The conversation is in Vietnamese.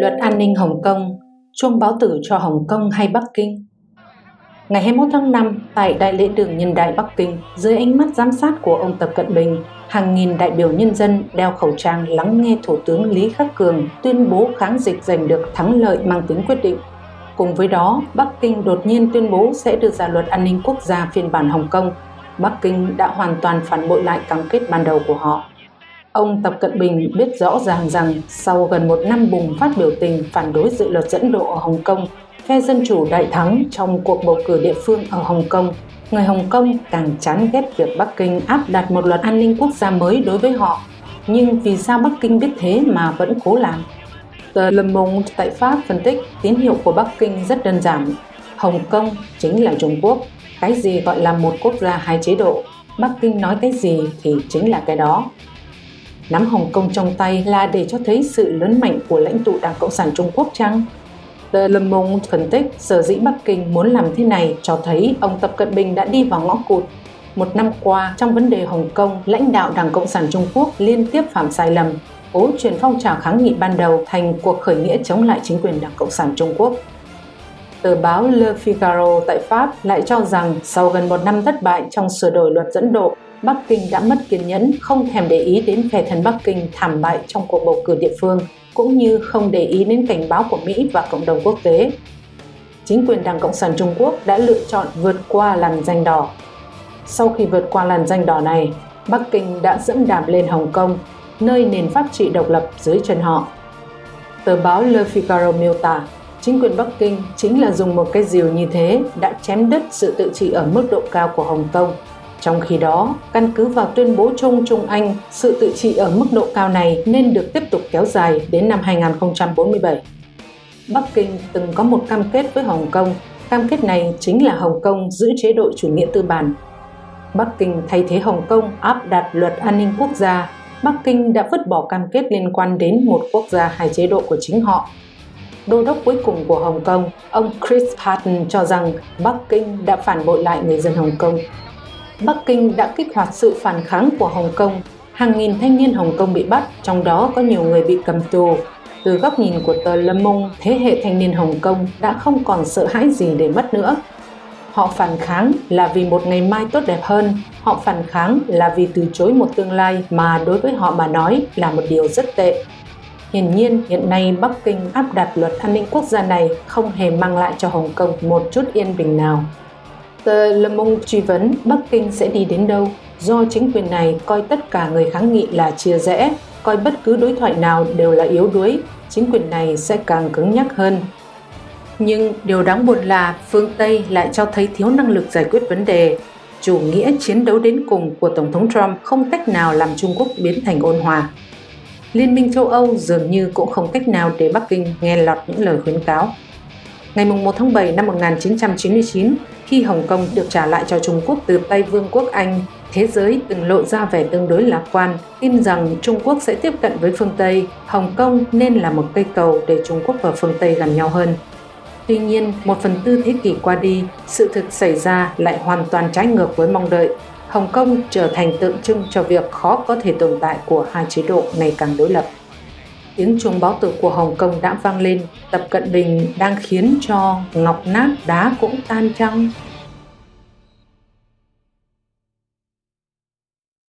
Luật an ninh Hồng Kông, chuông báo tử cho Hồng Kông hay Bắc Kinh? Ngày 21 tháng 5, tại Đại lễ đường Nhân đại Bắc Kinh, dưới ánh mắt giám sát của ông Tập Cận Bình, hàng nghìn đại biểu nhân dân đeo khẩu trang lắng nghe Thủ tướng Lý Khắc Cường tuyên bố kháng dịch giành được thắng lợi mang tính quyết định. Cùng với đó, Bắc Kinh đột nhiên tuyên bố sẽ đưa ra luật an ninh quốc gia phiên bản Hồng Kông. Bắc Kinh đã hoàn toàn phản bội lại cam kết ban đầu của họ. Ông Tập Cận Bình biết rõ ràng rằng sau gần một năm bùng phát biểu tình phản đối dự luật dẫn độ ở Hồng Kông, phe Dân Chủ đại thắng trong cuộc bầu cử địa phương ở Hồng Kông, người Hồng Kông càng chán ghét việc Bắc Kinh áp đặt một luật an ninh quốc gia mới đối với họ. Nhưng vì sao Bắc Kinh biết thế mà vẫn cố làm? Tờ Le Monde tại Pháp phân tích tín hiệu của Bắc Kinh rất đơn giản. Hồng Kông chính là Trung Quốc. Cái gì gọi là một quốc gia hai chế độ? Bắc Kinh nói cái gì thì chính là cái đó. Nắm Hồng Kông trong tay là để cho thấy sự lớn mạnh của lãnh tụ Đảng Cộng sản Trung Quốc chăng? The Le Monde phân tích sở dĩ Bắc Kinh muốn làm thế này cho thấy ông Tập Cận Bình đã đi vào ngõ cụt. Một năm qua, trong vấn đề Hồng Kông, lãnh đạo Đảng Cộng sản Trung Quốc liên tiếp phạm sai lầm, cố chuyển phong trào kháng nghị ban đầu thành cuộc khởi nghĩa chống lại chính quyền Đảng Cộng sản Trung Quốc. Tờ báo Le Figaro tại Pháp lại cho rằng sau gần một năm thất bại trong sửa đổi luật dẫn độ, Bắc Kinh đã mất kiên nhẫn, không thèm để ý đến phe thần Bắc Kinh thảm bại trong cuộc bầu cử địa phương, cũng như không để ý đến cảnh báo của Mỹ và cộng đồng quốc tế. Chính quyền Đảng Cộng sản Trung Quốc đã lựa chọn vượt qua làn danh đỏ. Sau khi vượt qua làn danh đỏ này, Bắc Kinh đã dẫm đạp lên Hồng Kông, nơi nền pháp trị độc lập dưới chân họ. Tờ báo Le Figaro miêu tả, chính quyền Bắc Kinh chính là dùng một cái diều như thế đã chém đứt sự tự trị ở mức độ cao của Hồng Kông trong khi đó, căn cứ vào tuyên bố chung Trung Anh, sự tự trị ở mức độ cao này nên được tiếp tục kéo dài đến năm 2047. Bắc Kinh từng có một cam kết với Hồng Kông, cam kết này chính là Hồng Kông giữ chế độ chủ nghĩa tư bản. Bắc Kinh thay thế Hồng Kông áp đặt luật an ninh quốc gia, Bắc Kinh đã vứt bỏ cam kết liên quan đến một quốc gia hai chế độ của chính họ. Đô đốc cuối cùng của Hồng Kông, ông Chris Patton cho rằng Bắc Kinh đã phản bội lại người dân Hồng Kông Bắc Kinh đã kích hoạt sự phản kháng của Hồng Kông. Hàng nghìn thanh niên Hồng Kông bị bắt, trong đó có nhiều người bị cầm tù. Từ góc nhìn của tờ Le Monde, thế hệ thanh niên Hồng Kông đã không còn sợ hãi gì để mất nữa. Họ phản kháng là vì một ngày mai tốt đẹp hơn, họ phản kháng là vì từ chối một tương lai mà đối với họ mà nói là một điều rất tệ. Hiển nhiên, hiện nay Bắc Kinh áp đặt luật an ninh quốc gia này không hề mang lại cho Hồng Kông một chút yên bình nào. Tờ Le Monde truy vấn Bắc Kinh sẽ đi đến đâu do chính quyền này coi tất cả người kháng nghị là chia rẽ, coi bất cứ đối thoại nào đều là yếu đuối, chính quyền này sẽ càng cứng nhắc hơn. Nhưng điều đáng buồn là phương Tây lại cho thấy thiếu năng lực giải quyết vấn đề. Chủ nghĩa chiến đấu đến cùng của Tổng thống Trump không cách nào làm Trung Quốc biến thành ôn hòa. Liên minh châu Âu dường như cũng không cách nào để Bắc Kinh nghe lọt những lời khuyến cáo. Ngày 1 tháng 7 năm 1999, khi Hồng Kông được trả lại cho Trung Quốc từ tay Vương quốc Anh, thế giới từng lộ ra vẻ tương đối lạc quan, tin rằng Trung Quốc sẽ tiếp cận với phương Tây, Hồng Kông nên là một cây cầu để Trung Quốc và phương Tây gần nhau hơn. Tuy nhiên, một phần tư thế kỷ qua đi, sự thực xảy ra lại hoàn toàn trái ngược với mong đợi. Hồng Kông trở thành tượng trưng cho việc khó có thể tồn tại của hai chế độ ngày càng đối lập tiếng chuông báo tử của Hồng Kông đã vang lên, Tập Cận Bình đang khiến cho ngọc nát đá cũng tan trăng.